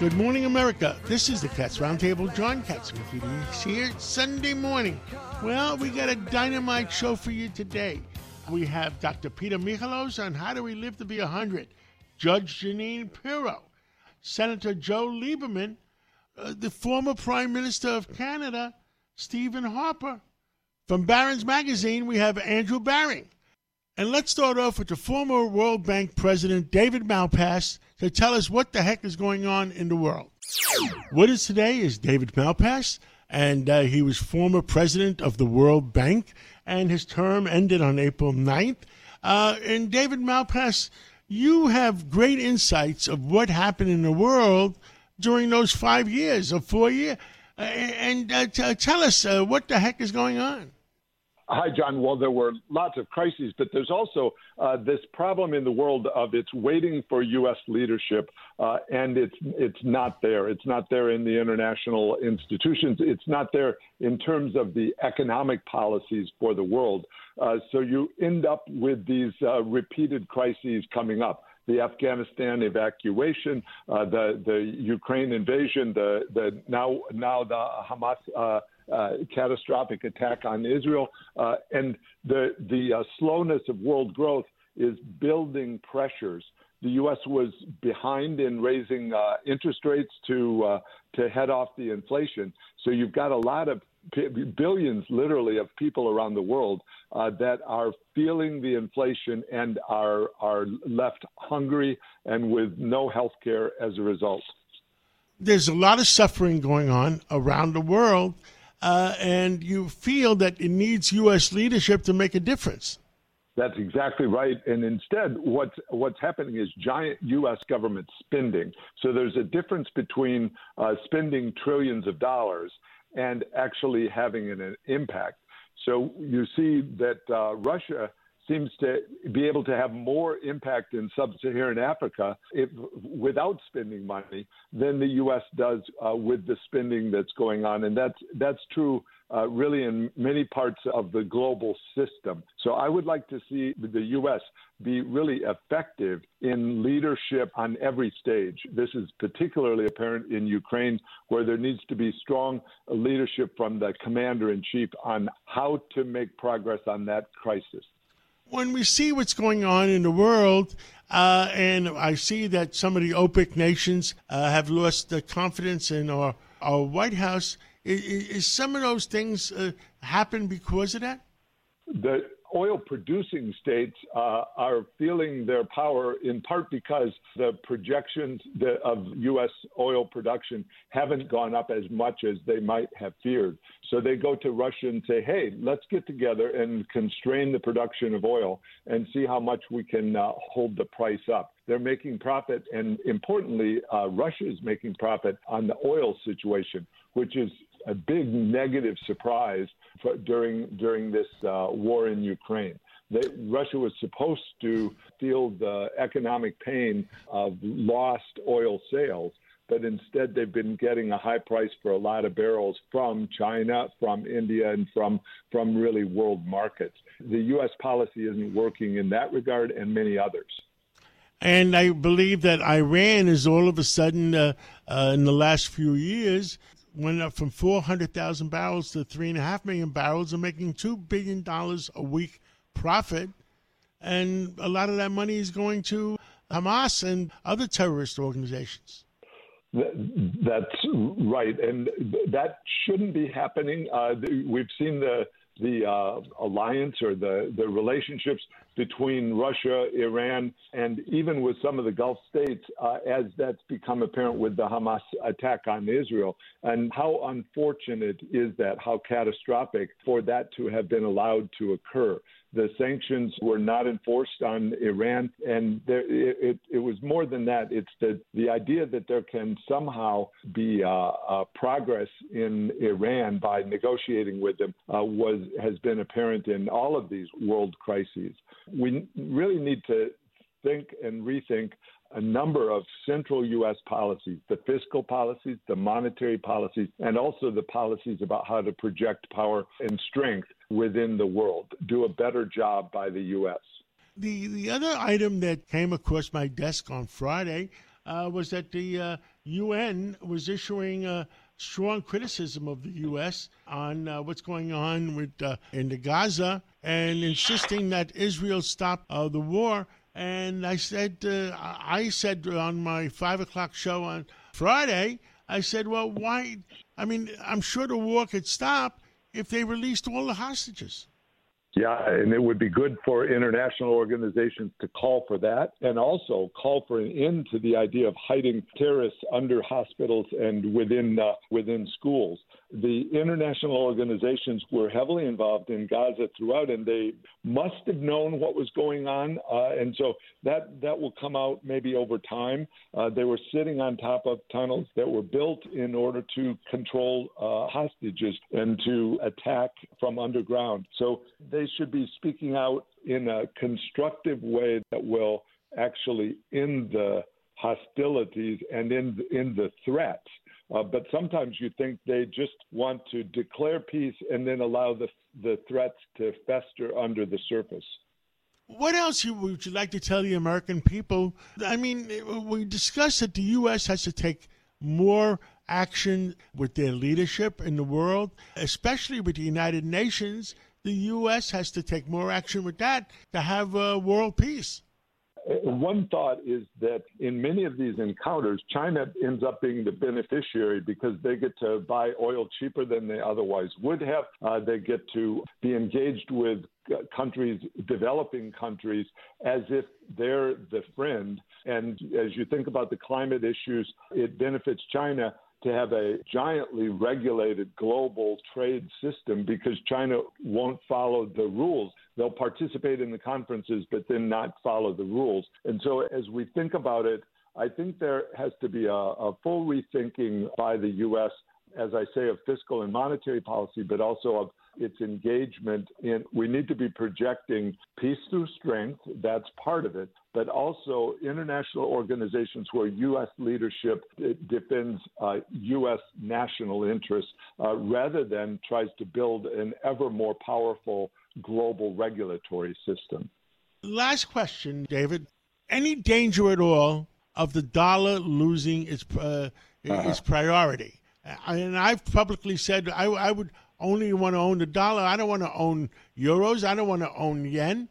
Good morning, America. This is the Cats Roundtable. John Catsimatidis here Sunday morning. Well, we got a dynamite show for you today. We have Dr. Peter Michalos on how do we live to be 100, Judge Jeanine Pirro, Senator Joe Lieberman, uh, the former Prime Minister of Canada, Stephen Harper. From Barron's Magazine, we have Andrew Baring. And let's start off with the former World Bank President, David Malpass, to tell us what the heck is going on in the world. What is today is David Malpass, and uh, he was former president of the World Bank, and his term ended on April 9th. Uh, and David Malpass, you have great insights of what happened in the world during those five years or four years. Uh, and uh, t- tell us uh, what the heck is going on. Hi, John. Well, there were lots of crises, but there's also uh, this problem in the world of it's waiting for U.S. leadership, uh, and it's it's not there. It's not there in the international institutions. It's not there in terms of the economic policies for the world. Uh, so you end up with these uh, repeated crises coming up the Afghanistan evacuation, uh, the the Ukraine invasion, the the now now the Hamas. Uh, uh, catastrophic attack on Israel, uh, and the the uh, slowness of world growth is building pressures. The U.S. was behind in raising uh, interest rates to uh, to head off the inflation. So you've got a lot of billions, literally, of people around the world uh, that are feeling the inflation and are are left hungry and with no health care as a result. There's a lot of suffering going on around the world, uh, and you feel that it needs U.S. leadership to make a difference. That's exactly right. And instead, what's what's happening is giant U.S. government spending. So there's a difference between uh, spending trillions of dollars and actually having an, an impact. So you see that uh, Russia seems to be able to have more impact in sub-Saharan Africa if, without spending money than the U.S. does uh, with the spending that's going on, and that's that's true uh, really in many parts of the global system. So I would like to see the U.S. be really effective in leadership on every stage. This is particularly apparent in Ukraine, where there needs to be strong leadership from the commander in chief on how to make progress on that crisis when we see what's going on in the world, uh, and I see that some of the OPEC nations uh, have lost the confidence in our, our White House, is, is some of those things uh, happen because of that? The oil producing states uh, are feeling their power in part because the projections of U.S. oil production haven't gone up as much as they might have feared. So they go to Russia and say, hey, let's get together and constrain the production of oil and see how much we can uh, hold the price up. They're making profit, and importantly, uh, Russia is making profit on the oil situation, which is a big negative surprise for, during during this uh, war in Ukraine. They, Russia was supposed to feel the economic pain of lost oil sales, but instead they've been getting a high price for a lot of barrels from China, from India, and from from really world markets. The U.S. policy isn't working in that regard, and many others. And I believe that Iran is all of a sudden, uh, uh, in the last few years, went up from 400,000 barrels to 3.5 million barrels and making $2 billion a week profit. And a lot of that money is going to Hamas and other terrorist organizations. That's right, and that shouldn't be happening. Uh, we've seen the the uh, alliance or the, the relationships between Russia, Iran, and even with some of the Gulf states, uh, as that's become apparent with the Hamas attack on Israel. And how unfortunate is that? How catastrophic for that to have been allowed to occur. The sanctions were not enforced on Iran, and there, it, it, was more than that. It's the, the idea that there can somehow be uh, uh, progress in Iran by negotiating with them uh, was has been apparent in all of these world crises. We really need to think and rethink a number of central U.S. policies the fiscal policies, the monetary policies, and also the policies about how to project power and strength within the world. Do a better job by the U.S. The, the other item that came across my desk on Friday uh, was that the uh, UN was issuing a strong criticism of the U.S. on uh, what's going on with uh, in the Gaza and insisting that Israel stop uh, the war. And I said, uh, I said on my five o'clock show on Friday, I said, well, why? I mean, I'm sure the war could stop if they released all the hostages. Yeah, and it would be good for international organizations to call for that and also call for an end to the idea of hiding terrorists under hospitals and within uh, within schools the international organizations were heavily involved in Gaza throughout, and they must have known what was going on. Uh, and so that that will come out maybe over time. Uh, they were sitting on top of tunnels that were built in order to control uh, hostages and to attack from underground. So they should be speaking out in a constructive way that will actually end the hostilities and in in the threats uh, but sometimes you think they just want to declare peace and then allow the, the threats to fester under the surface. What else would you like to tell the American people? I mean, we discussed that the U.S. has to take more action with their leadership in the world, especially with the United Nations. The U.S. has to take more action with that to have uh, world peace. One thought is that in many of these encounters, China ends up being the beneficiary because they get to buy oil cheaper than they otherwise would have. Uh, they get to be engaged with countries, developing countries, as if they're the friend. And as you think about the climate issues, it benefits China to have a giantly regulated global trade system because China won't follow the rules. They'll participate in the conferences, but then not follow the rules. And so, as we think about it, I think there has to be a, a full rethinking by the U.S., as I say, of fiscal and monetary policy, but also of its engagement in we need to be projecting peace through strength. That's part of it. But also international organizations where u.s leadership defends uh, u.s national interests uh, rather than tries to build an ever more powerful global regulatory system. Last question david. Any danger at all of the dollar losing its uh, uh-huh. its priority and I've publicly said I, I would only want to own the dollar. I don't want to own euros. I don't want to own yen.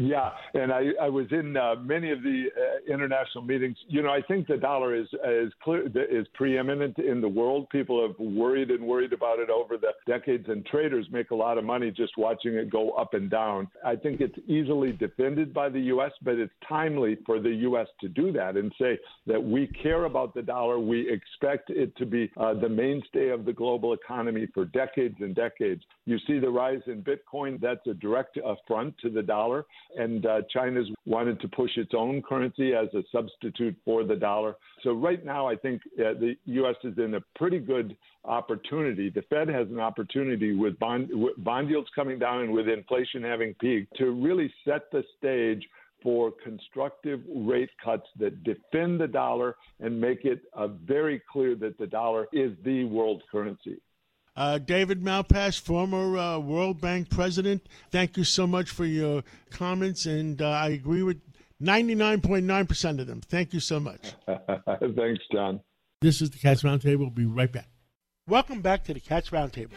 Yeah, and I, I was in uh, many of the uh, international meetings. You know, I think the dollar is is clear is preeminent in the world. People have worried and worried about it over the decades, and traders make a lot of money just watching it go up and down. I think it's easily defended by the U.S., but it's timely for the U.S. to do that and say that we care about the dollar. We expect it to be uh, the mainstay of the global economy for decades and decades. You see the rise in Bitcoin. That's a direct affront to the dollar and uh, China's wanted to push its own currency as a substitute for the dollar. So right now, I think uh, the U.S. is in a pretty good opportunity. The Fed has an opportunity with bond, with bond yields coming down and with inflation having peaked to really set the stage for constructive rate cuts that defend the dollar and make it uh, very clear that the dollar is the world currency. Uh, David Malpass, former uh, World Bank president, thank you so much for your comments, and uh, I agree with 99.9% of them. Thank you so much. Thanks, John. This is the Cats Roundtable. We'll be right back. Welcome back to the Cats Roundtable.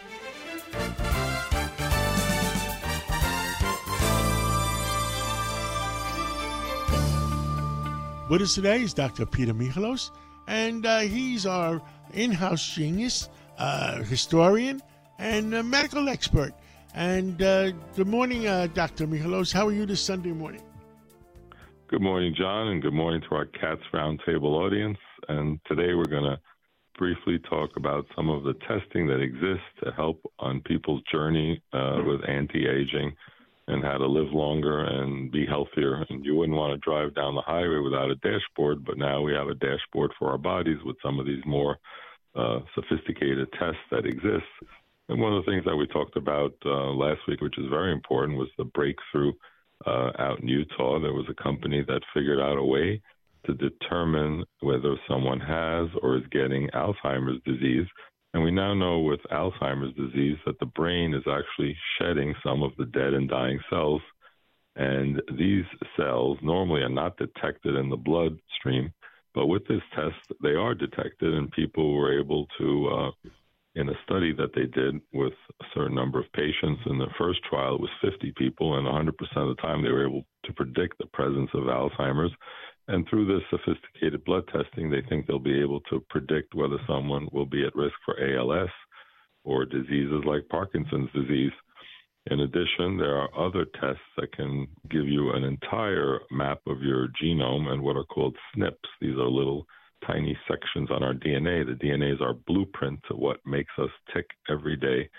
With us today is Dr. Peter Michalos, and uh, he's our in house genius uh, historian and a medical expert. And uh, good morning, uh, Dr. Michalos. How are you this Sunday morning? Good morning, John, and good morning to our Cats Roundtable audience. And today we're going to briefly talk about some of the testing that exists to help on people's journey uh, with anti aging and how to live longer and be healthier. And you wouldn't want to drive down the highway without a dashboard, but now we have a dashboard for our bodies with some of these more uh, sophisticated tests that exist. And one of the things that we talked about uh, last week, which is very important, was the breakthrough uh, out in Utah. There was a company that figured out a way to determine whether someone has or is getting Alzheimer's disease. And we now know with Alzheimer's disease that the brain is actually shedding some of the dead and dying cells. And these cells normally are not detected in the bloodstream, but with this test, they are detected, and people were able to uh, in a study that they did with a certain number of patients. In the first trial, it was 50 people, and 100% of the time they were able to predict the presence of Alzheimer's. And through this sophisticated blood testing, they think they'll be able to predict whether someone will be at risk for ALS or diseases like Parkinson's disease. In addition, there are other tests that can give you an entire map of your genome and what are called SNPs. These are little tiny sections on our DNA. The DNA is our blueprint to what makes us tick every day.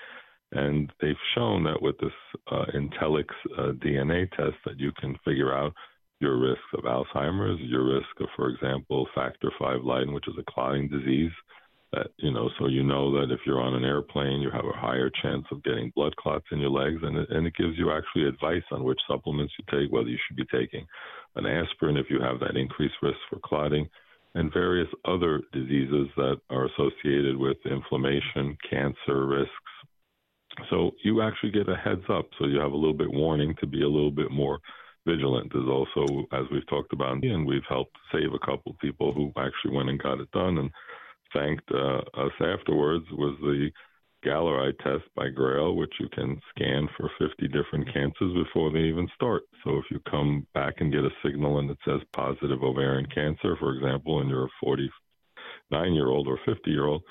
And they've shown that with this uh, Intellxx uh, DNA test that you can figure out your risk of Alzheimer's, your risk of, for example, factor V Leiden, which is a clotting disease. That you know, so you know that if you're on an airplane, you have a higher chance of getting blood clots in your legs, and it, and it gives you actually advice on which supplements you take, whether you should be taking an aspirin if you have that increased risk for clotting and various other diseases that are associated with inflammation, cancer risks. So you actually get a heads up, so you have a little bit warning to be a little bit more vigilant. There's also, as we've talked about, and we've helped save a couple of people who actually went and got it done and thanked uh, us afterwards. Was the Galleri test by Grail, which you can scan for 50 different cancers before they even start. So if you come back and get a signal and it says positive ovarian cancer, for example, and you're a 49 year old or 50 year old,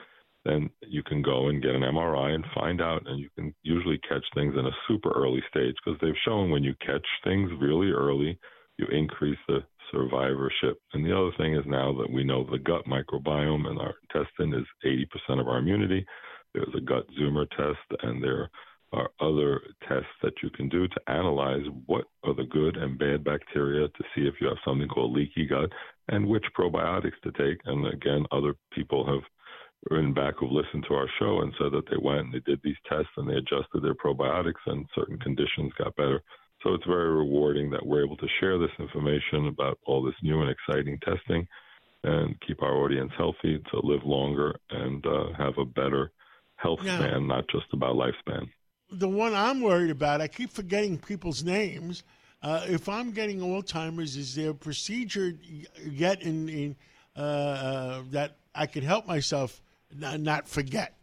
then you can go and get an MRI and find out. And you can usually catch things in a super early stage because they've shown when you catch things really early, you increase the survivorship. And the other thing is now that we know the gut microbiome and our intestine is 80% of our immunity. There's a gut zoomer test, and there are other tests that you can do to analyze what are the good and bad bacteria to see if you have something called leaky gut and which probiotics to take. And again, other people have written back who've listened to our show and said that they went and they did these tests and they adjusted their probiotics and certain conditions got better. So it's very rewarding that we're able to share this information about all this new and exciting testing and keep our audience healthy to live longer and uh, have a better health yeah. span, not just about lifespan. The one I'm worried about, I keep forgetting people's names. Uh, if I'm getting Alzheimer's, is there a procedure yet in, in uh, uh, that I could help myself not forget?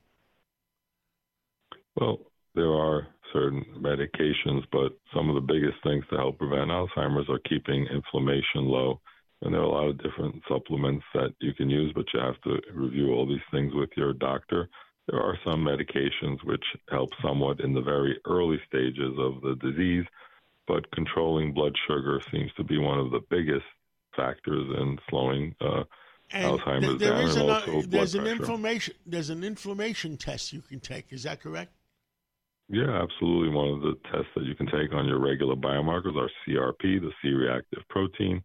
Well, there are certain medications, but some of the biggest things to help prevent Alzheimer's are keeping inflammation low. And there are a lot of different supplements that you can use, but you have to review all these things with your doctor. There are some medications which help somewhat in the very early stages of the disease, but controlling blood sugar seems to be one of the biggest factors in slowing uh, Alzheimer's there down, is and an, also there's blood an pressure. inflammation there's an inflammation test you can take. Is that correct? Yeah, absolutely. One of the tests that you can take on your regular biomarkers are CRP, the C-reactive protein.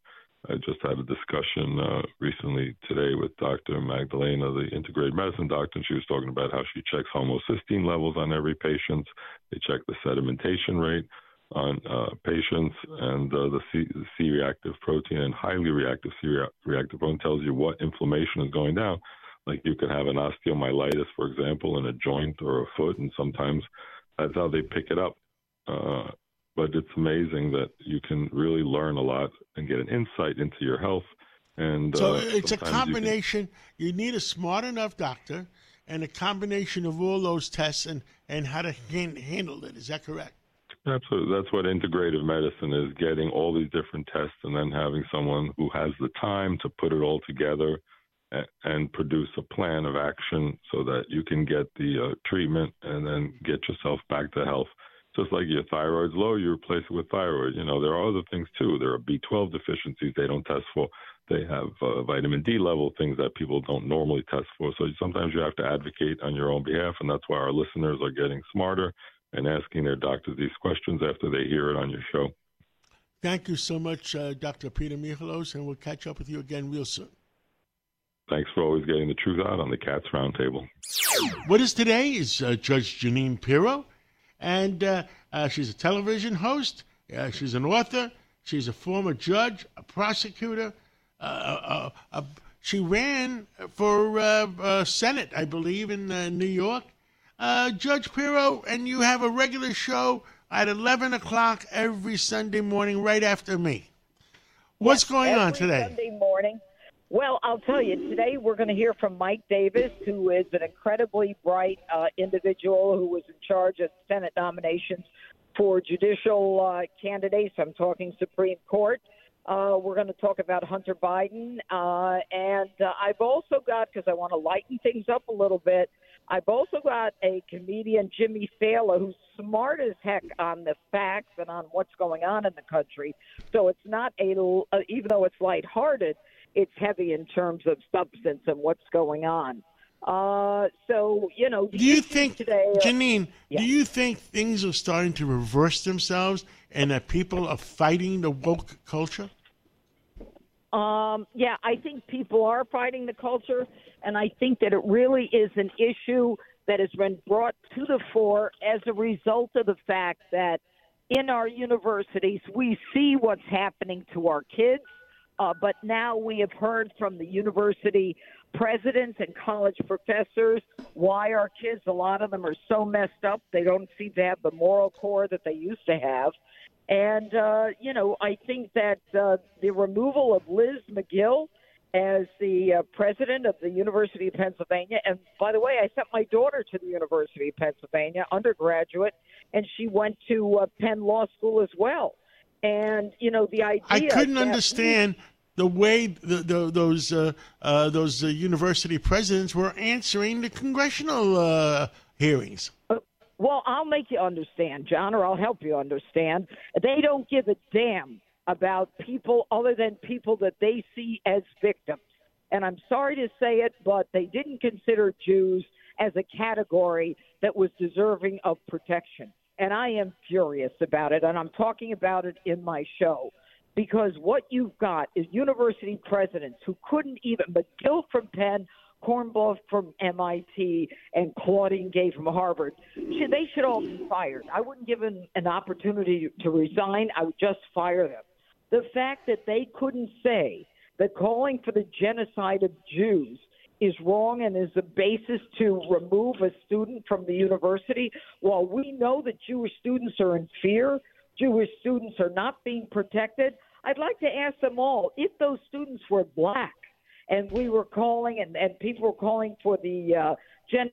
I just had a discussion uh, recently today with Dr. Magdalena, the integrated medicine doctor, and she was talking about how she checks homocysteine levels on every patient. They check the sedimentation rate on uh, patients, and uh, the, C, the C-reactive protein and highly reactive C-reactive protein tells you what inflammation is going down. Like you could have an osteomyelitis, for example, in a joint or a foot, and sometimes that's how they pick it up. Uh, but it's amazing that you can really learn a lot and get an insight into your health. And so uh, it's a combination. You, you, need a smart enough doctor and a combination of all those tests and, and how to hand, handle it. Is that correct? Absolutely. That's what integrative medicine is getting all these different tests and then having someone who has the time to put it all together and, produce a plan of action so that you can get the uh, treatment and then get yourself back to health just like your thyroid's low, you replace it with thyroid. You know, there are other things too. There are B12 deficiencies they don't test for. They have uh, vitamin D level things that people don't normally test for. So sometimes you have to advocate on your own behalf, and that's why our listeners are getting smarter and asking their doctors these questions after they hear it on your show. Thank you so much, uh, Dr. Peter Michalos, and we'll catch up with you again real soon. Thanks for always getting the truth out on the Cats Roundtable. What is today is uh, Judge Jeanine Pirro, and uh, uh, she's a television host. Uh, she's an author. She's a former judge, a prosecutor. Uh, uh, she ran for Senate, I believe, in New York. Judge Pirro, and you have a regular show at 11 o'clock every Sunday morning, right after me. What's yes, going on today? Sunday morning. Well, I'll tell you, today we're going to hear from Mike Davis, who is an incredibly bright uh, individual who was in charge of Senate nominations for judicial uh, candidates. I'm talking Supreme Court. Uh, we're going to talk about Hunter Biden. Uh, and uh, I've also got, because I want to lighten things up a little bit, I've also got a comedian, Jimmy Failla, who's smart as heck on the facts and on what's going on in the country. So it's not a, uh, even though it's lighthearted, it's heavy in terms of substance and what's going on. Uh, so you know, do you think today, uh, Jeanine? Yeah. Do you think things are starting to reverse themselves, and that people are fighting the woke culture? Um, yeah, I think people are fighting the culture, and I think that it really is an issue that has been brought to the fore as a result of the fact that in our universities we see what's happening to our kids uh, but now we have heard from the university presidents and college professors why our kids, a lot of them are so messed up, they don't seem to have the moral core that they used to have. And, uh, you know, I think that uh, the removal of Liz Magill as the uh, president of the University of Pennsylvania, and by the way, I sent my daughter to the University of Pennsylvania, undergraduate, and she went to uh, Penn Law School as well. And you know the idea. I couldn't understand the way the, the, those uh, uh, those uh, university presidents were answering the congressional uh, hearings. Uh, well, I'll make you understand, John, or I'll help you understand. They don't give a damn about people other than people that they see as victims. And I'm sorry to say it, but they didn't consider Jews as a category that was deserving of protection and I am furious about it, and I'm talking about it in my show because what you've got is university presidents who couldn't even, Magill from Penn, Kornbluth from MIT, and Claudine Gay from Harvard. They should all be fired. I wouldn't give them an opportunity to resign. I would just fire them. The fact that they couldn't say that calling for the genocide of Jews is wrong and is the basis to remove a student from the university. While we know that Jewish students are in fear, Jewish students are not being protected. I'd like to ask them all if those students were black and we were calling and, and people were calling for the uh, gen-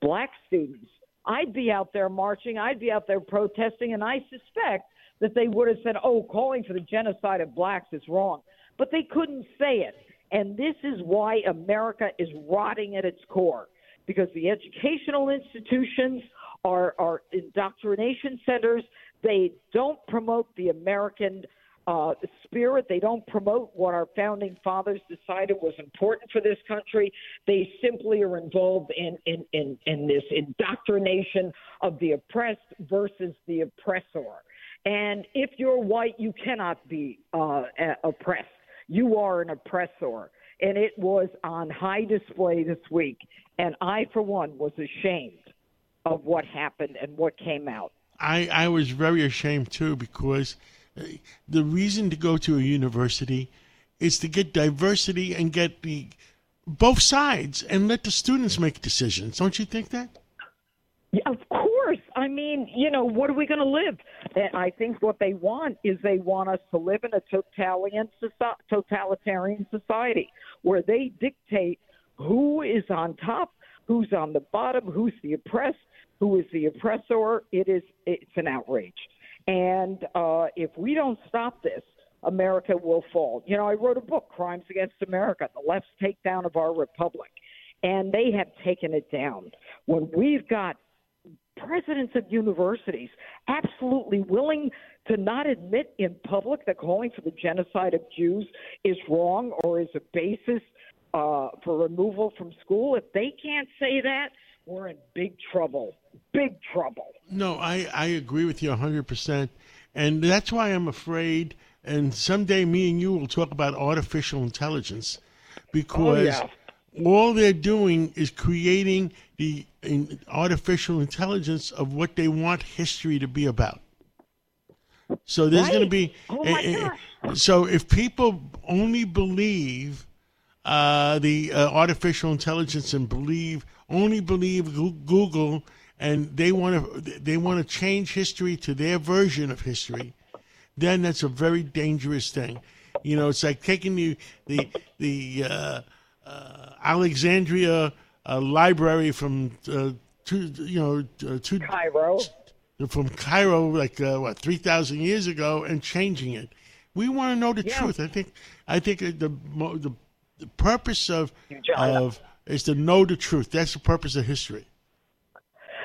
black students, I'd be out there marching, I'd be out there protesting, and I suspect that they would have said, oh, calling for the genocide of blacks is wrong. But they couldn't say it. And this is why America is rotting at its core because the educational institutions are, are indoctrination centers. They don't promote the American uh, spirit. They don't promote what our founding fathers decided was important for this country. They simply are involved in, in, in, in this indoctrination of the oppressed versus the oppressor. And if you're white, you cannot be uh, oppressed you are an oppressor. And it was on high display this week. And I, for one, was ashamed of what happened and what came out. I, I was very ashamed too because uh, the reason to go to a university is to get diversity and get the both sides and let the students make decisions. Don't you think that? Yeah, of course. I mean, you know, what are we going to live? And I think what they want is they want us to live in a totalitarian totalitarian society where they dictate who is on top, who's on the bottom, who's the oppressed, who is the oppressor. It is it's an outrage. And uh, if we don't stop this, America will fall. You know, I wrote a book, Crimes Against America, the left's takedown of our republic. And they have taken it down. When we've got presidents of universities absolutely willing to not admit in public that calling for the genocide of Jews is wrong or is a basis uh, for removal from school. If they can't say that, we're in big trouble. Big trouble. No, I, I agree with you 100%. And that's why I'm afraid, and someday me and you will talk about artificial intelligence because Oh, yeah. All they're doing is creating the in, artificial intelligence of what they want history to be about. So there's going to be. Oh, my eh, eh, gosh. so if people only believe uh, the uh, artificial intelligence and believe only believe Google, and they want to they want to change history to their version of history, then that's a very dangerous thing. You know, it's like taking the the the uh, Alexandria uh, library from uh, two, you know uh, two Cairo. from Cairo, like uh, what three thousand years ago, and changing it. We want to know the Yeah. truth. I think. I think the the, the purpose of of is to know the truth. That's the purpose of history.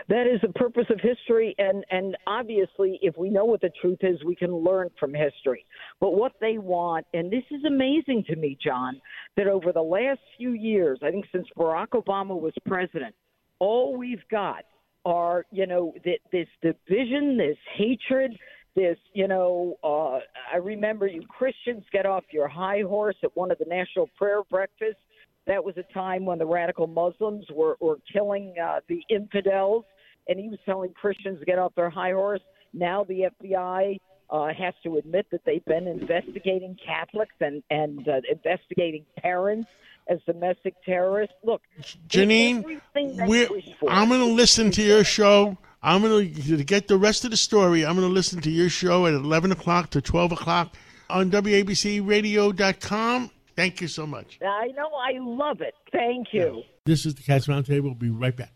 That is the purpose of history, and and obviously, if we know what the truth is, we can learn from history. But what they want, and this is amazing to me, John, that over the last few years, I think since Barack Obama was president, all we've got are you know th- this division, this hatred, this you know. Uh, I remember you Christians get off your high horse at one of the national prayer breakfasts. That was a time when the radical Muslims were, were killing uh, the infidels, and he was telling Christians to get off their high horse. Now the FBI uh, has to admit that they've been investigating Catholics and and uh, investigating parents as domestic terrorists. Look, Jeanine, we're. I'm going to listen to your show. I'm going to get the rest of the story. I'm going to listen to your show at 11 o'clock to 12 o'clock on WABCRadio.com. Thank you so much. I know, I love it. Thank you. This is the Cats Roundtable. We'll be right back.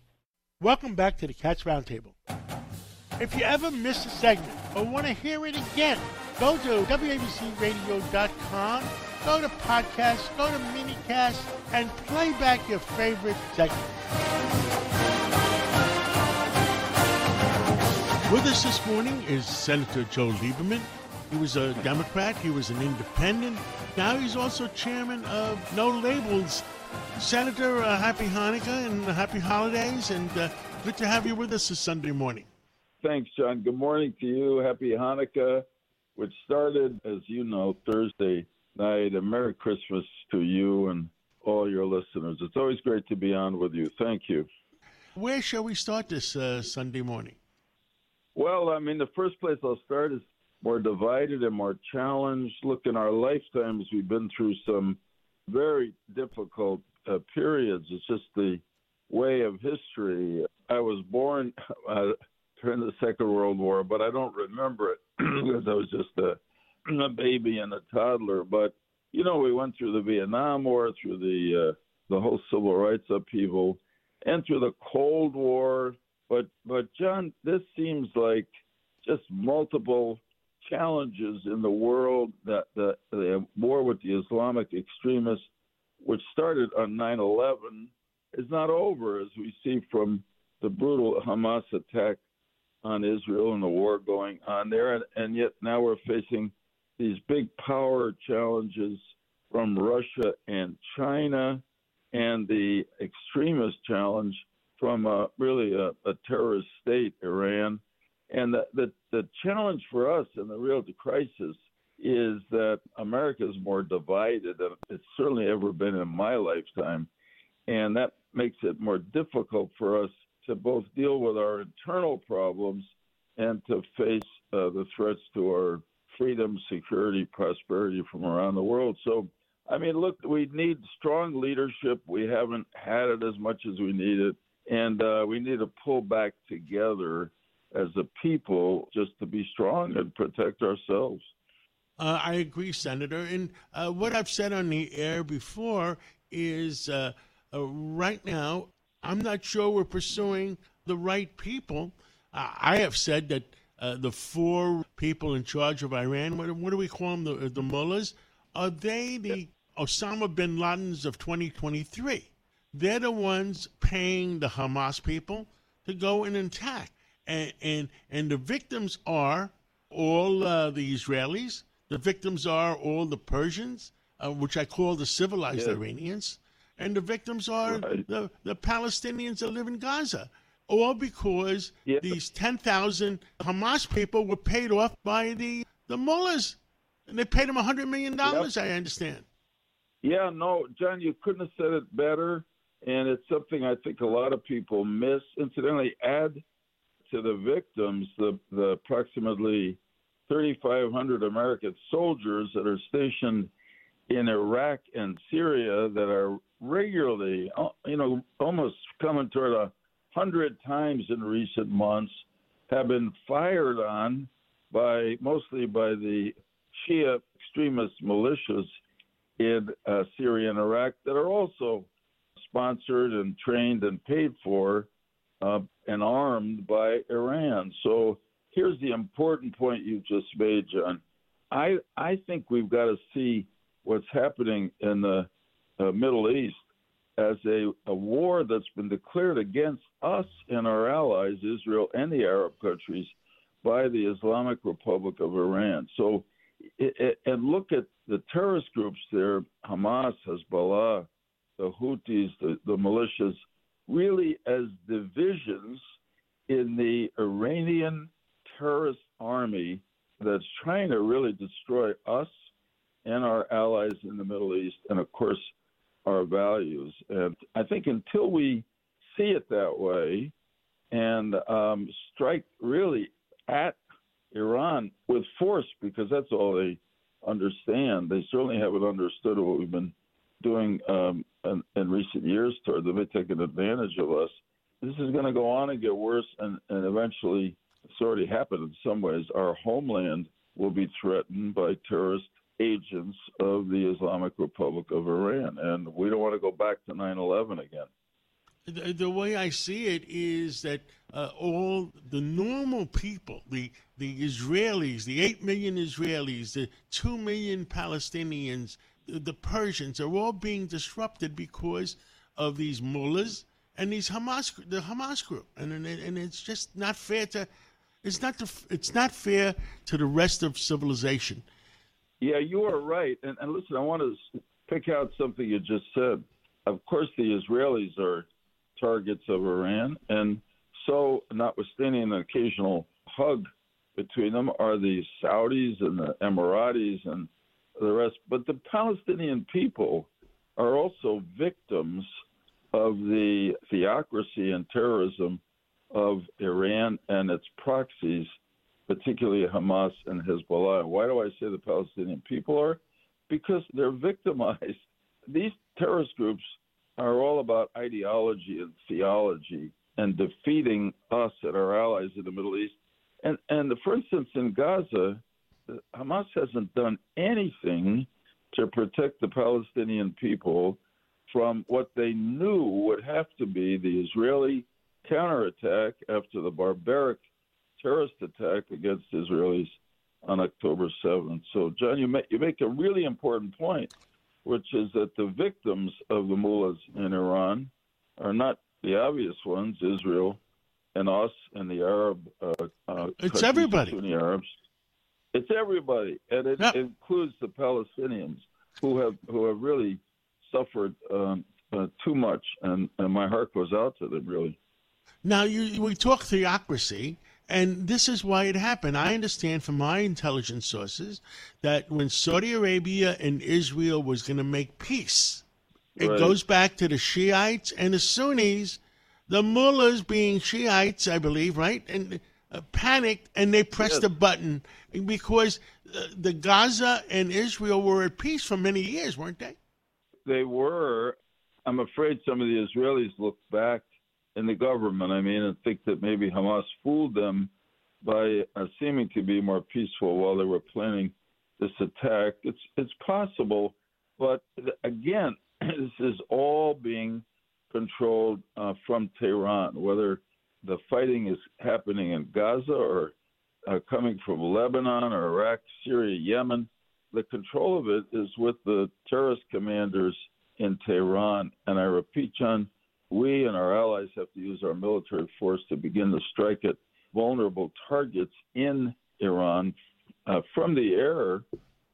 Welcome back to the Cats Roundtable. If you ever miss a segment or want to hear it again, go to WABCRadio.com, go to podcasts, go to minicast, and play back your favorite segment. With us this morning is Senator Joe Lieberman. He was a Democrat, he was an independent. Now he's also chairman of No Labels. Senator, uh, happy Hanukkah and happy holidays, and uh, good to have you with us this Sunday morning. Thanks, John. Good morning to you. Happy Hanukkah, which started, as you know, Thursday night. And Merry Christmas to you and all your listeners. It's always great to be on with you. Thank you. Where shall we start this uh, Sunday morning? Well, I mean, the first place I'll start is more divided and more challenged. Look, in our lifetimes, we've been through some very difficult uh, periods. It's just the way of history. I was born uh, during the Second World War, but I don't remember it because I was just a, a baby and a toddler. But you know, we went through the Vietnam War, through the uh, the whole civil rights upheaval, and through the Cold War. But but John, this seems like just multiple challenges in the world that the, the war with the Islamic extremists, which started on 9/11, is not over, as we see from the brutal Hamas attack on Israel and the war going on there, and, and yet now we're facing these big power challenges from Russia and China, and the extremist challenge from uh, really a, a terrorist state, Iran. And the, the, the challenge for us and the real crisis is that America is more divided than it's certainly ever been in my lifetime. And that makes it more difficult for us to both deal with our internal problems and to face uh, the threats to our freedom, security, prosperity from around the world. So, I mean, look, we need strong leadership. We haven't had it as much as we need it. And uh, we need to pull back together as a people just to be strong and protect ourselves. Uh, I agree, Senator. And uh, what I've said on the air before is uh, uh, right now, I'm not sure we're pursuing the right people. Uh, I have said that uh, the four people in charge of Iran, what, what do we call them, the, the mullahs, are they the Osama bin Ladens of 2023? They're the ones paying the Hamas people to go and attack. and and, and the victims are all uh, the Israelis. The victims are all the Persians, uh, which I call the civilized Yeah. Iranians, and the victims are Right. the the Palestinians that live in Gaza. All because Yeah. these ten thousand Hamas people were paid off by the the mullahs, and they paid them hundred million dollars. I understand. Yeah, no, John, you couldn't have said it better. And it's something I think a lot of people miss. Incidentally, add to the victims the, the approximately 3,500 American soldiers that are stationed in Iraq and Syria that are regularly, uh, you know, almost coming toward a hundred times in recent months, have been fired on by mostly by the Shia extremist militias in uh, Syria and Iraq that are also sponsored and trained and paid for uh, and armed by Iran. So here's the important point you just made, John. I I think we've got to see what's happening in the uh, Middle East as a, a war that's been declared against us and our allies, Israel and the Arab countries, by the Islamic Republic of Iran. So, i- i- and look at the terrorist groups there Hamas, Hezbollah, the Houthis, the, the militias, really as divisions in the Iranian terrorist army that's trying to really destroy us and our allies in the Middle East, and of course, our values. And I think until we see it that way and um, strike really at Iran with force, because that's all they understand, they certainly haven't understood what we've been doing um, in, in recent years toward them taking advantage of us. This is going to go on and get worse, and, and eventually, it's already happened in some ways. Our homeland will be threatened by terrorist agents of the Islamic Republic of Iran, and we don't want to go back to 9/11 again. The, the way I see it is that uh, all the normal people, the the Israelis, the eight million Israelis, the two million Palestinians, the, the Persians, are all being disrupted because of these mullahs and these Hamas, the Hamas group, and and, and it's just not fair to, it's not the, it's not fair to the rest of civilization. Yeah, you are right. And, and listen, I want to pick out something you just said. Of course, the Israelis are targets of Iran, and so, notwithstanding an occasional hug between them, are the Saudis and the Emiratis and the rest. But the Palestinian people are also victims of the theocracy and terrorism of Iran and its proxies particularly Hamas and Hezbollah. Why do I say the Palestinian people are? Because they're victimized. These terrorist groups are all about ideology and theology and defeating us and our allies in the Middle East. And and for instance, in Gaza, uh, Hamas hasn't done anything to protect the Palestinian people from what they knew would have to be the Israeli counterattack after the barbaric terrorist attack against Israelis on October 7th. So, John, you make, you make a really important point, which is that the victims of the mullahs in Iran are not the obvious ones, Israel and us and the Arab. Uh, uh, It's everybody. Sunni Arabs. It's everybody, and it Yeah. includes the Palestinians who have who have really suffered um, uh, too much, and, and my heart goes out to them. Really. Now, you, we talk theocracy, and this is why it happened. I understand from my intelligence sources that when Saudi Arabia and Israel was going to make peace, it Right. goes back to the Shiites and the Sunnis, the mullahs being Shiites, I believe, right? And uh, panicked, and they pressed Yes. the button because uh, the Gaza and Israel were at peace for many years, weren't they? they were. I'm afraid some of the Israelis look back in the government, I mean, and think that maybe Hamas fooled them by uh, seeming to be more peaceful while they were planning this attack. It's it's possible, but again, this is all being controlled uh, from Tehran. Whether the fighting is happening in Gaza or uh, coming from Lebanon or Iraq, Syria, Yemen, the control of it is with the terrorist commanders in Tehran. And I repeat, John, we and our allies have to use our military force to begin to strike at vulnerable targets in Iran uh, from the air,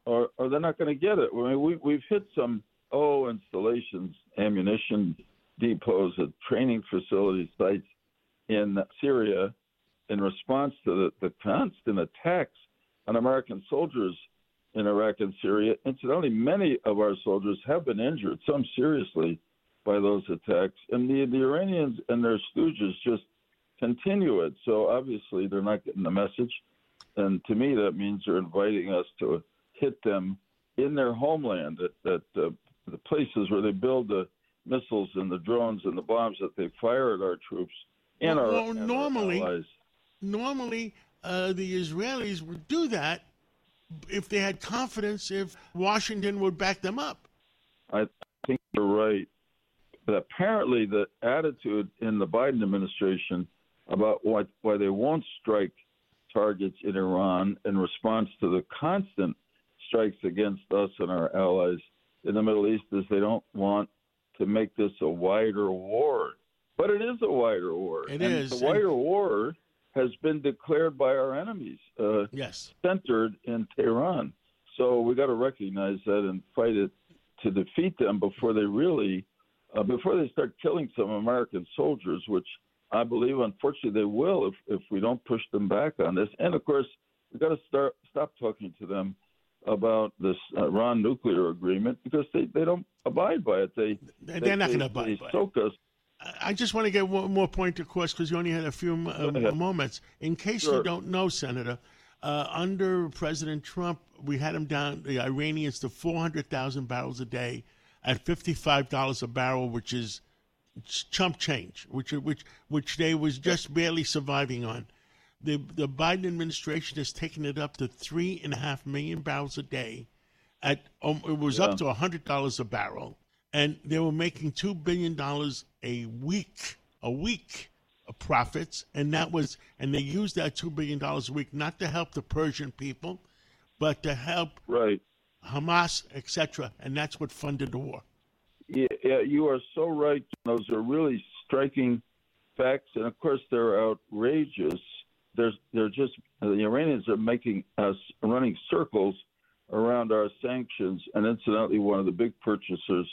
or, or they're not going to get it. I mean, we, we've hit some O installations, ammunition depots, and training facility sites in Syria in response to the, the constant attacks on American soldiers in Iraq and Syria. Incidentally, many of our soldiers have been injured, some seriously, by those attacks. And the, the Iranians and their stooges just continue it. So obviously, they're not getting the message. And to me, that means they're inviting us to hit them in their homeland, at, at uh, the places where they build the missiles and the drones and the bombs that they fire at our troops and well, our, well, and normally, our allies. normally uh, the Israelis would do that if they had confidence if Washington would back them up. I think you're right. But apparently, the attitude in the Biden administration about why, why they won't strike targets in Iran in response to the constant strikes against us and our allies in the Middle East is they don't want to make this a wider war. But it is a wider war. It and is, The and- wider war has been declared by our enemies, uh, Yes. centered in Tehran. So we got to recognize that and fight it to defeat them before they really, uh, before they start killing some American soldiers, which I believe, unfortunately, they will if if we don't push them back on this. And of course, we've got to start stop talking to them about this Iran nuclear agreement because they, they don't abide by it. They They're they, not going to abide by it. soak us. I just want to get one more point across because you only had a few uh, moments. In case you don't know, Senator, uh, under President Trump, we had him down, the Iranians, to 400,000 barrels a day at $55 a barrel, which is chump change, which which which they was just barely surviving on. The the Biden administration has taken it up to three and a half million barrels a day. At um, it was up to hundred dollars a barrel, and they were making two billion dollars a week, a week of profits, and that was and they used that two billion dollars a week not to help the Persian people, but to help Right. Hamas, etc., and that's what funded the war. Yeah, yeah, you are so right. Those are really striking facts, and of course they're outrageous. There's, they're just the Iranians are making us running circles around our sanctions, and incidentally, one of the big purchasers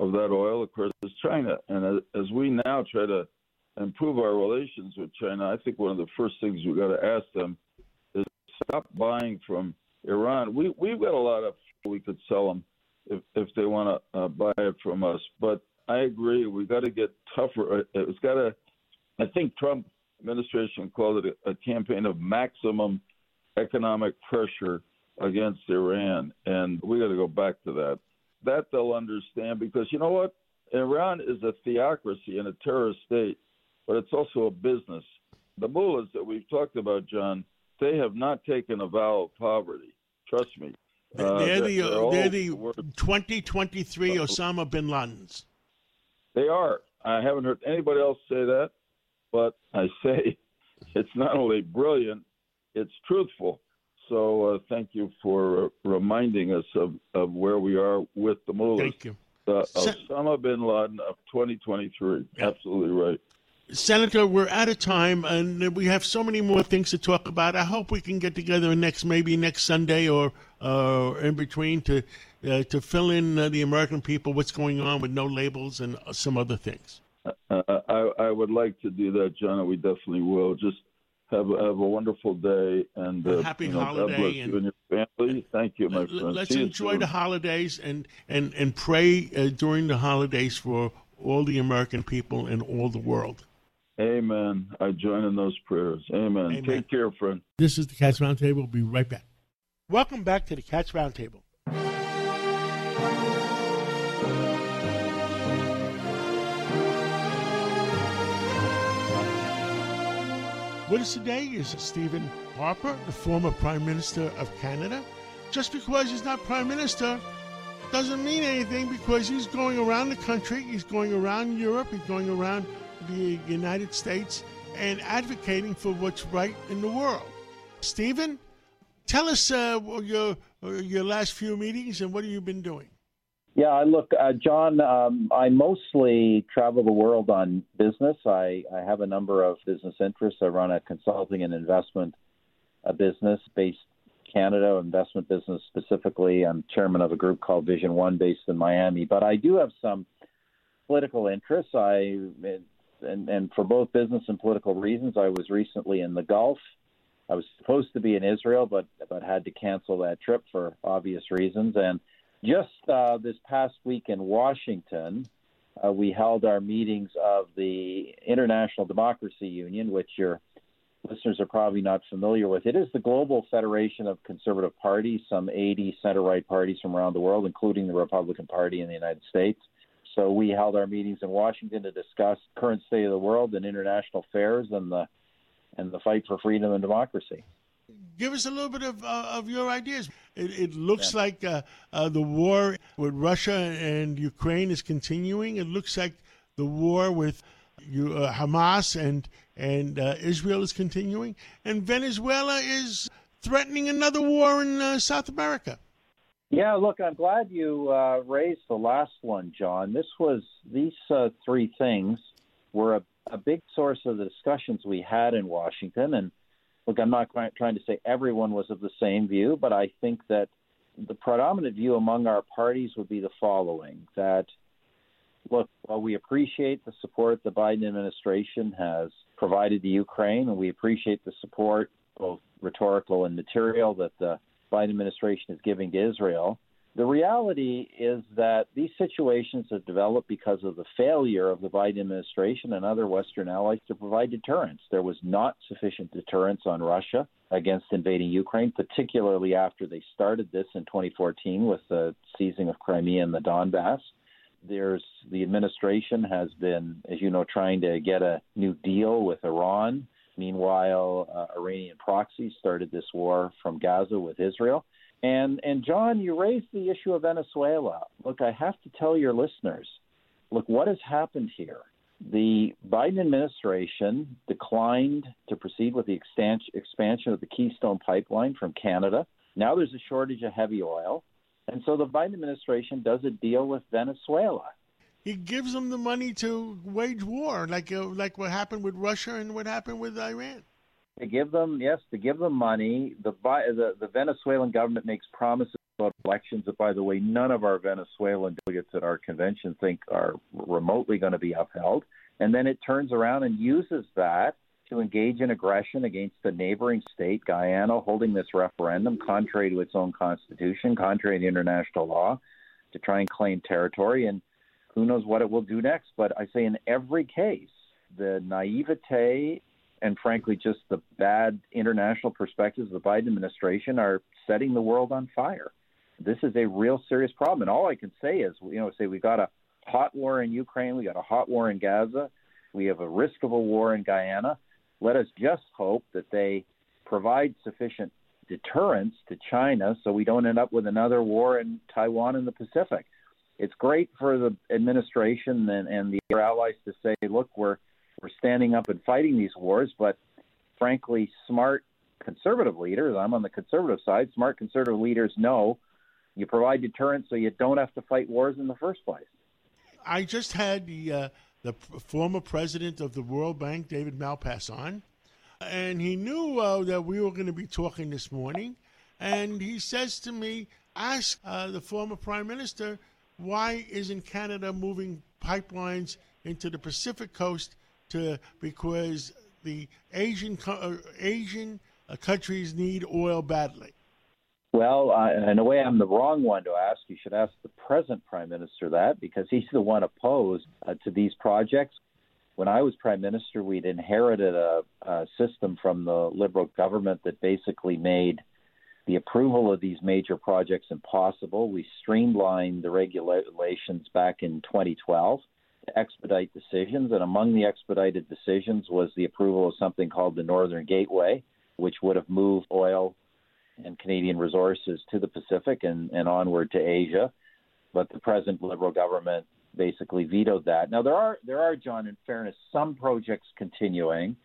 of that oil, of course, is China. And as, as we now try to improve our relations with China, I think one of the first things we've got to ask them is stop buying from Iran. We we've got a lot of we could sell them if if they want to uh, buy it from us. But I agree, we got to get tougher. Uh, It's got to. I think Trump administration called it a, a campaign of maximum economic pressure against Iran, and we got to go back to that. That they'll understand because you know what, Iran is a theocracy and a terrorist state, but it's also a business. The mullahs that we've talked about, John, they have not taken a vow of poverty. Trust me. Uh, they're the they're they're the wor- 2023 Osama bin Ladens. They are. I haven't heard anybody else say that, but I say it's not only brilliant, it's truthful. So uh, thank you for uh, reminding us of, of where we are with the mullahs. Thank you. Uh, Osama bin Laden of 2023. Yeah. Absolutely right. Senator, we're out of time, and we have so many more things to talk about. I hope we can get together next, maybe next Sunday or uh, in between, to uh, to fill in uh, the American people what's going on with no labels and uh, some other things. Uh, I, I would like to do that, John, and we definitely will. Just have, have a wonderful day and uh, happy you know, holiday God bless and- you and your family. Thank you, my L- friend. Let's See enjoy the holidays and and and pray uh, during the holidays for all the American people and all the world. Amen. I join in those prayers. Amen. Amen. Take care, friend. This is the Cats Roundtable. We'll be right back. Welcome back to the Cats Roundtable. With us today is Stephen Harper, the former Prime Minister of Canada. Just because he's not Prime Minister doesn't mean anything because he's going around the country, he's going around Europe, he's going around the United States and advocating for what's right in the world. Stephen, tell us uh, your your last few meetings and what have you been doing? Yeah, I look, uh, John. Um, I mostly travel the world on business. I, I have a number of business interests. I run a consulting and investment a business based Canada, investment business specifically. I'm chairman of a group called Vision One, based in Miami. But I do have some political interests. I and, and for both business and political reasons, I was recently in the Gulf. I was supposed to be in Israel, but but had to cancel that trip for obvious reasons. And just uh, this past week in Washington, uh, we held our meetings of the International Democracy Union, which your listeners are probably not familiar with. It is the global federation of conservative parties, some 80 center right parties from around the world, including the Republican Party in the United States. So we held our meetings in Washington to discuss current state of the world and international affairs and the and the fight for freedom and democracy give us a little bit of, uh, of your ideas. It, it looks yeah. like uh, uh, the war with Russia and Ukraine is continuing. It looks like the war with uh, Hamas and and uh, Israel is continuing, and Venezuela is threatening another war in uh, South America. Yeah, look, I'm glad you raised the last one, John. This was these three things were a, a big source of the discussions we had in Washington, and look, I'm not trying to say everyone was of the same view, but I think that the predominant view among our parties would be the following that, look, while we appreciate the support the Biden administration has provided to Ukraine, and we appreciate the support, both rhetorical and material, that the Biden administration is giving to Israel, the reality is that these situations have developed because of the failure of the Biden administration and other Western allies to provide deterrence. There was not sufficient deterrence on Russia against invading Ukraine, particularly after they started this in 2014 with the seizing of Crimea and the Donbass. There's the administration has been, as you know, trying to get a new deal with Iran. Meanwhile, uh, Iranian proxies started this war from Gaza with Israel. And and John, you raised the issue of Venezuela. Look, I have to tell your listeners, look what has happened here. The Biden administration declined to proceed with the expansion of the Keystone pipeline from Canada. Now there's a shortage of heavy oil. And so the Biden administration does a deal with Venezuela. He gives them the money to wage war, like uh, like what happened with Russia and what happened with Iran to give them yes to give them money. The the, the Venezuelan government makes promises about elections that, by the way, none of our Venezuelan delegates at our convention think are remotely going to be upheld. And then it turns around and uses that to engage in aggression against the neighboring state, Guyana, holding this referendum contrary to its own constitution, contrary to international law, to try and claim territory. And who knows what it will do next? But I say in every case, the naivete and frankly, just the bad international perspectives of the Biden administration are setting the world on fire. This is a real serious problem. And all I can say is, you know, say we got a hot war in Ukraine, we got a hot war in Gaza, we have a risk of a war in Guyana. Let us just hope that they provide sufficient deterrence to China so we don't end up with another war in Taiwan and the Pacific. It's great for the administration and, and the allies to say, look, we're we're standing up and fighting these wars, but frankly, smart conservative leaders, I'm on the conservative side, smart conservative leaders know you provide deterrence so you don't have to fight wars in the first place. I just had the uh, the former president of the World Bank, David Malpass, on, and he knew uh, that we were going to be talking this morning, and he says to me, "Ask uh, the former prime minister why isn't Canada moving pipelines into the Pacific coast to because the Asian uh, Asian uh, countries need oil badly? Well, uh, in a way, I'm the wrong one to ask. You should ask the present prime minister that because he's the one opposed uh, to these projects. When I was prime minister, we'd inherited a, a system from the liberal government that basically made the approval of these major projects impossible. We streamlined the regulations back in 2012 to expedite decisions, and among the expedited decisions was the approval of something called the Northern Gateway, which would have moved oil and Canadian resources to the Pacific and, and onward to Asia. But the present Liberal government basically vetoed that. Now there are there are, John, in fairness, some projects continuing.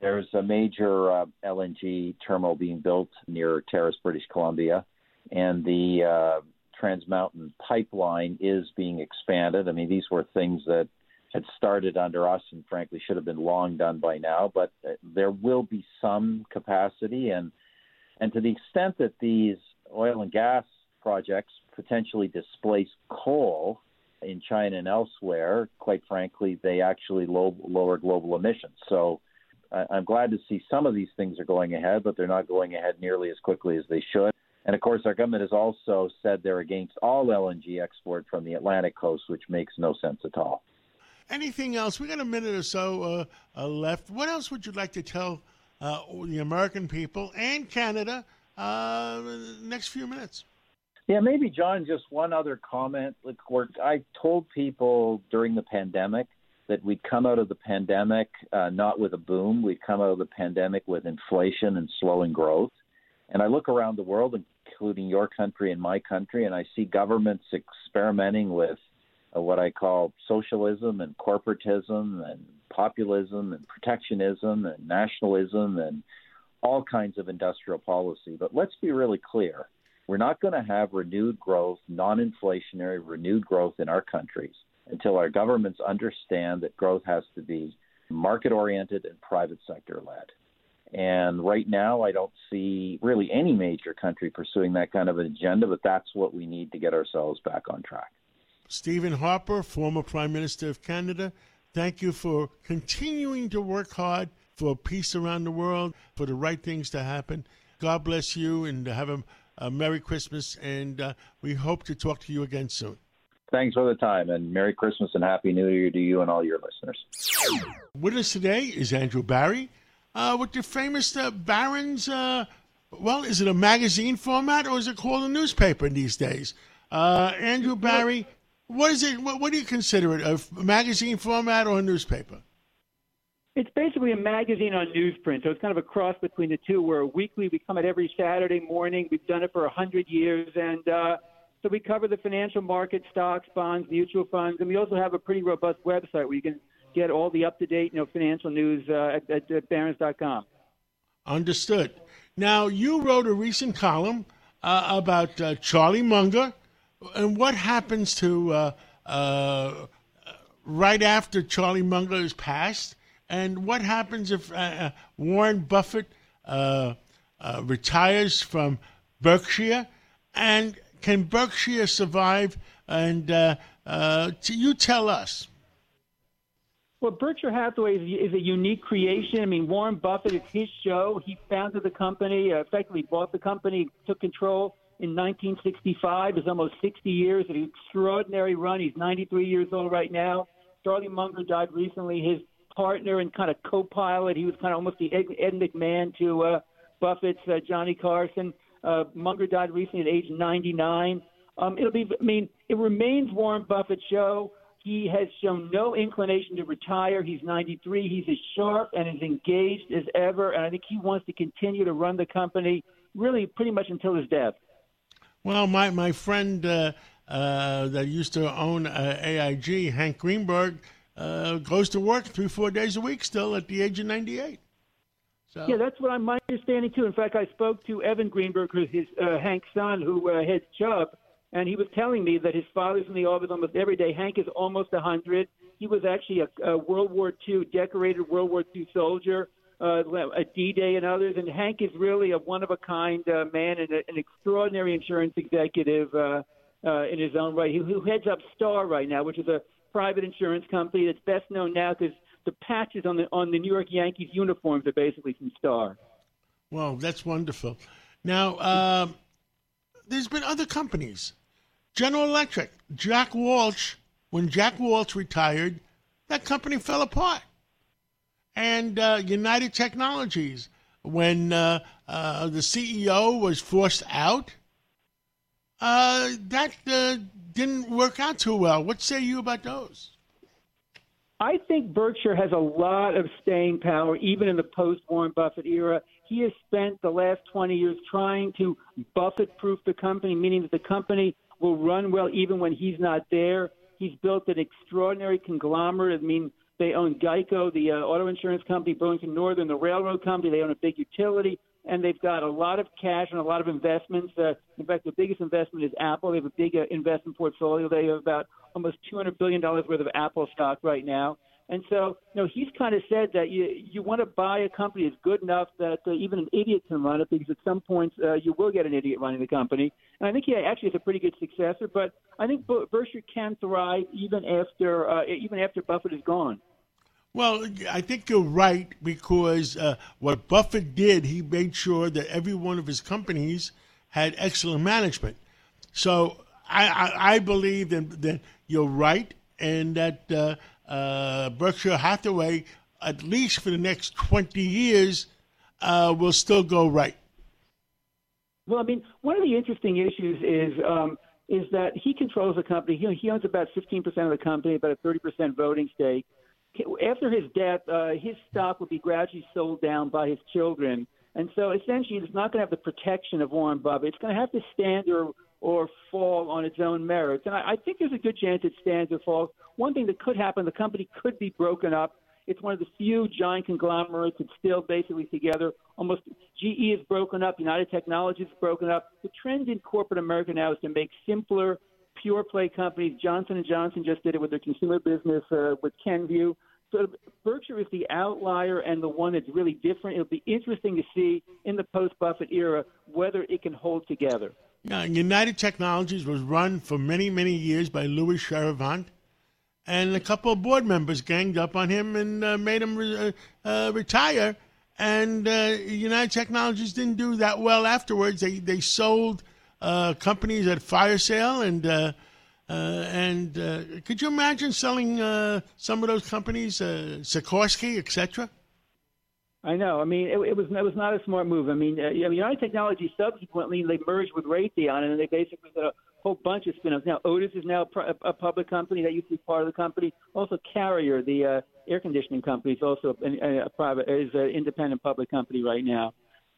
There's a major uh, LNG terminal being built near Terrace, British Columbia, and the uh, Trans Mountain pipeline is being expanded. I mean, these were things that had started under us and frankly should have been long done by now, but uh, there will be some capacity and and to the extent that these oil and gas projects potentially displace coal in China and elsewhere, quite frankly, they actually low, lower global emissions. So I'm glad to see some of these things are going ahead, but they're not going ahead nearly as quickly as they should. And of course, our government has also said they're against all LNG export from the Atlantic coast, which makes no sense at all. Anything else? We got a minute or so uh, uh, left. What else would you like to tell uh, the American people and Canada uh, next few minutes? Yeah, maybe John. Just one other comment. Like, I told people during the pandemic that we'd come out of the pandemic uh, not with a boom. We'd come out of the pandemic with inflation and slowing growth. And I look around the world, including your country and my country, and I see governments experimenting with uh, what I call socialism and corporatism and populism and protectionism and nationalism and all kinds of industrial policy. But let's be really clear we're not going to have renewed growth, non inflationary renewed growth in our countries until our governments understand that growth has to be market oriented and private sector led. And right now, I don't see really any major country pursuing that kind of an agenda, but that's what we need to get ourselves back on track. Stephen Harper, former Prime Minister of Canada, thank you for continuing to work hard for peace around the world, for the right things to happen. God bless you and have a, a Merry Christmas, and uh, we hope to talk to you again soon. Thanks for the time, and Merry Christmas and Happy New Year to you and all your listeners. With us today is Andrew Bary uh, with the famous uh, Barron's. Uh, well, is it a magazine format or is it called a newspaper these days? Uh, Andrew Bary, what is it? What, what do you consider it? A magazine format or a newspaper? It's basically a magazine on newsprint, so it's kind of a cross between the two. We're a weekly. We come out every Saturday morning. We've done it for a hundred years, and uh, so we cover the financial market, stocks, bonds, mutual funds, and we also have a pretty robust website where you can get all the up to date, you know, financial news uh, at, at, Barron's.com. Understood. Now, you wrote a recent column uh, about uh, Charlie Munger and what happens to uh, uh, right after Charlie Munger is passed, and what happens if uh, Warren Buffett retires from Berkshire, and can Berkshire survive? And you tell us. Well, Berkshire Hathaway is, is, a unique creation. I mean, Warren Buffett, it's his show. He founded the company, uh, effectively bought the company, took control in 1965. It's almost 60 years. An extraordinary run. He's 93 years old right now. Charlie Munger died recently. His partner and kind of co-pilot. He was kind of almost the Ed, Ed McMahon to uh, Buffett's uh, Johnny Carson. Uh, Munger died recently at age 99. Um, it'll be. I mean, it remains Warren Buffett's show. He has shown no inclination to retire. He's 93. He's as sharp and as engaged as ever, and I think he wants to continue to run the company really pretty much until his death. Well, my my friend uh, uh, that used to own uh, AIG, Hank Greenberg, uh, goes to work three four days a week still at the age of 98. So. Yeah, that's what I'm my understanding too. In fact, I spoke to Evan Greenberg, who's his uh, Hank's son, who uh, heads Chubb and he was telling me that his father's in the office almost every day. Hank is almost a 100. He was actually a, a World War II decorated World War II soldier uh, at D-Day and others. And Hank is really a one-of-a-kind uh, man and a, an extraordinary insurance executive uh, uh, in his own right. He, who heads up Starr right now, which is a private insurance company that's best known now because the patches on the on the New York Yankees uniforms are basically from Starr. Well, that's wonderful. Now, uh, there's been other companies General Electric, Jack Welch, when Jack Welch retired, that company fell apart. And uh, United Technologies, when uh, uh, the CEO was forced out, uh, that uh, didn't work out too well. What say you about those? I think Berkshire has a lot of staying power, even in the post Warren Buffett era. He has spent the last 20 years trying to Buffett proof the company, meaning that the company will run well even when he's not there. He's built an extraordinary conglomerate. I mean, they own Geico, the uh, auto insurance company, Burlington Northern, the railroad company. They own a big utility. and they've got a lot of cash and a lot of investments. Uh, in fact, the biggest investment is Apple. They have a big uh, investment portfolio. They have about almost $200 billion worth of Apple stock right now. And so, you know, he's kind of said that you you want to buy a company that's good enough that uh, even an idiot can run it, because at some point uh, you will get an idiot running the company. And I think he actually is a pretty good successor. But I think Berkshire can thrive even after uh, even after Buffett is gone. Well, I think you're right because uh, what Buffett did, he made sure that every one of his companies had excellent management. So I, I, I believe that, that, you're right and that uh, uh, Berkshire Hathaway, at least for the next 20 years, uh, will still go right. Well, I mean, one of the interesting issues is um, is that he controls the company. He, he owns about 15% of the company, about a 30% voting stake. After his death, uh, his stock will be gradually sold down by his children. And so essentially, it's not going to have the protection of Warren Buffett. It's going to have to stand or or fall on its own merits. And I, I think there's a good chance it stands or falls. One thing that could happen, the company could be broken up. It's one of the few giant conglomerates that's still basically together. Almost GE is broken up, United Technologies is broken up. The trend in corporate America now is to make simpler, pure play companies. Johnson and Johnson just did it with their consumer business uh, with Kenvue. So Berkshire is the outlier and the one that's really different. It'll be interesting to see in the post Buffett era whether it can hold together. Yeah, United Technologies was run for many, many years by Louis Chenevert, and a couple of board members ganged up on him and uh, made him re- uh, uh retire. And uh, United Technologies didn't do that well afterwards. They they sold uh, companies at fire sale, and uh, and could you imagine selling some of those companies, Sikorsky, etc.? I know. I mean, it, it was it was not a smart move. I mean, uh, United Technology subsequently they merged with Raytheon, and they basically did a whole bunch of spin-offs. Now Otis is now a, a public company that used to be part of the company. Also, Carrier, the uh, air conditioning company, is also a, a private is an independent public company right now.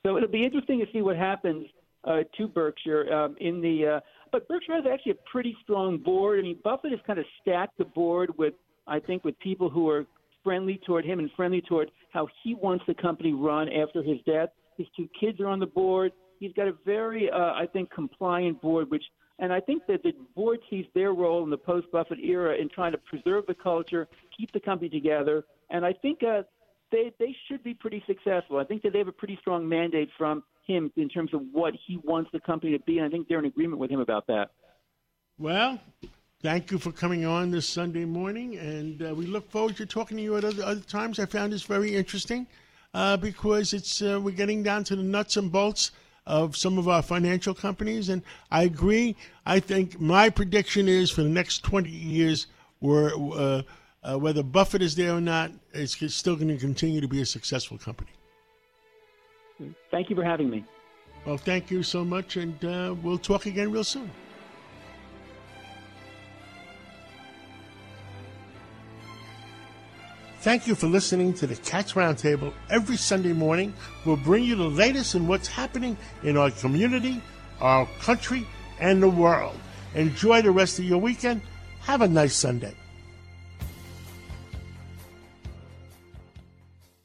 So it'll be interesting to see what happens uh, to Berkshire um, in the. Uh, but Berkshire has actually a pretty strong board. I mean, Buffett has kind of stacked the board with, I think, with people who are friendly toward him and friendly toward how he wants the company run after his death. His two kids are on the board. He's got a very, uh, I think, compliant board, which, and I think that the board sees their role in the post Buffett era in trying to preserve the culture, keep the company together, and I think uh, they they should be pretty successful. I think that they have a pretty strong mandate from him in terms of what he wants the company to be, and I think they're in agreement with him about that. Well, Thank you for coming on this Sunday morning, and uh, we look forward to talking to you at other, other times. I found this very interesting uh, because it's uh, we're getting down to the nuts and bolts of some of our financial companies, and I agree. I think my prediction is for the next 20 years, where uh, uh, whether Buffett is there or not, it's still going to continue to be a successful company. Thank you for having me. Well, thank you so much, and uh, we'll talk again real soon. Thank you for listening to the Cats Roundtable every Sunday morning. We'll bring you the latest in what's happening in our community, our country, and the world. Enjoy the rest of your weekend. Have a nice Sunday.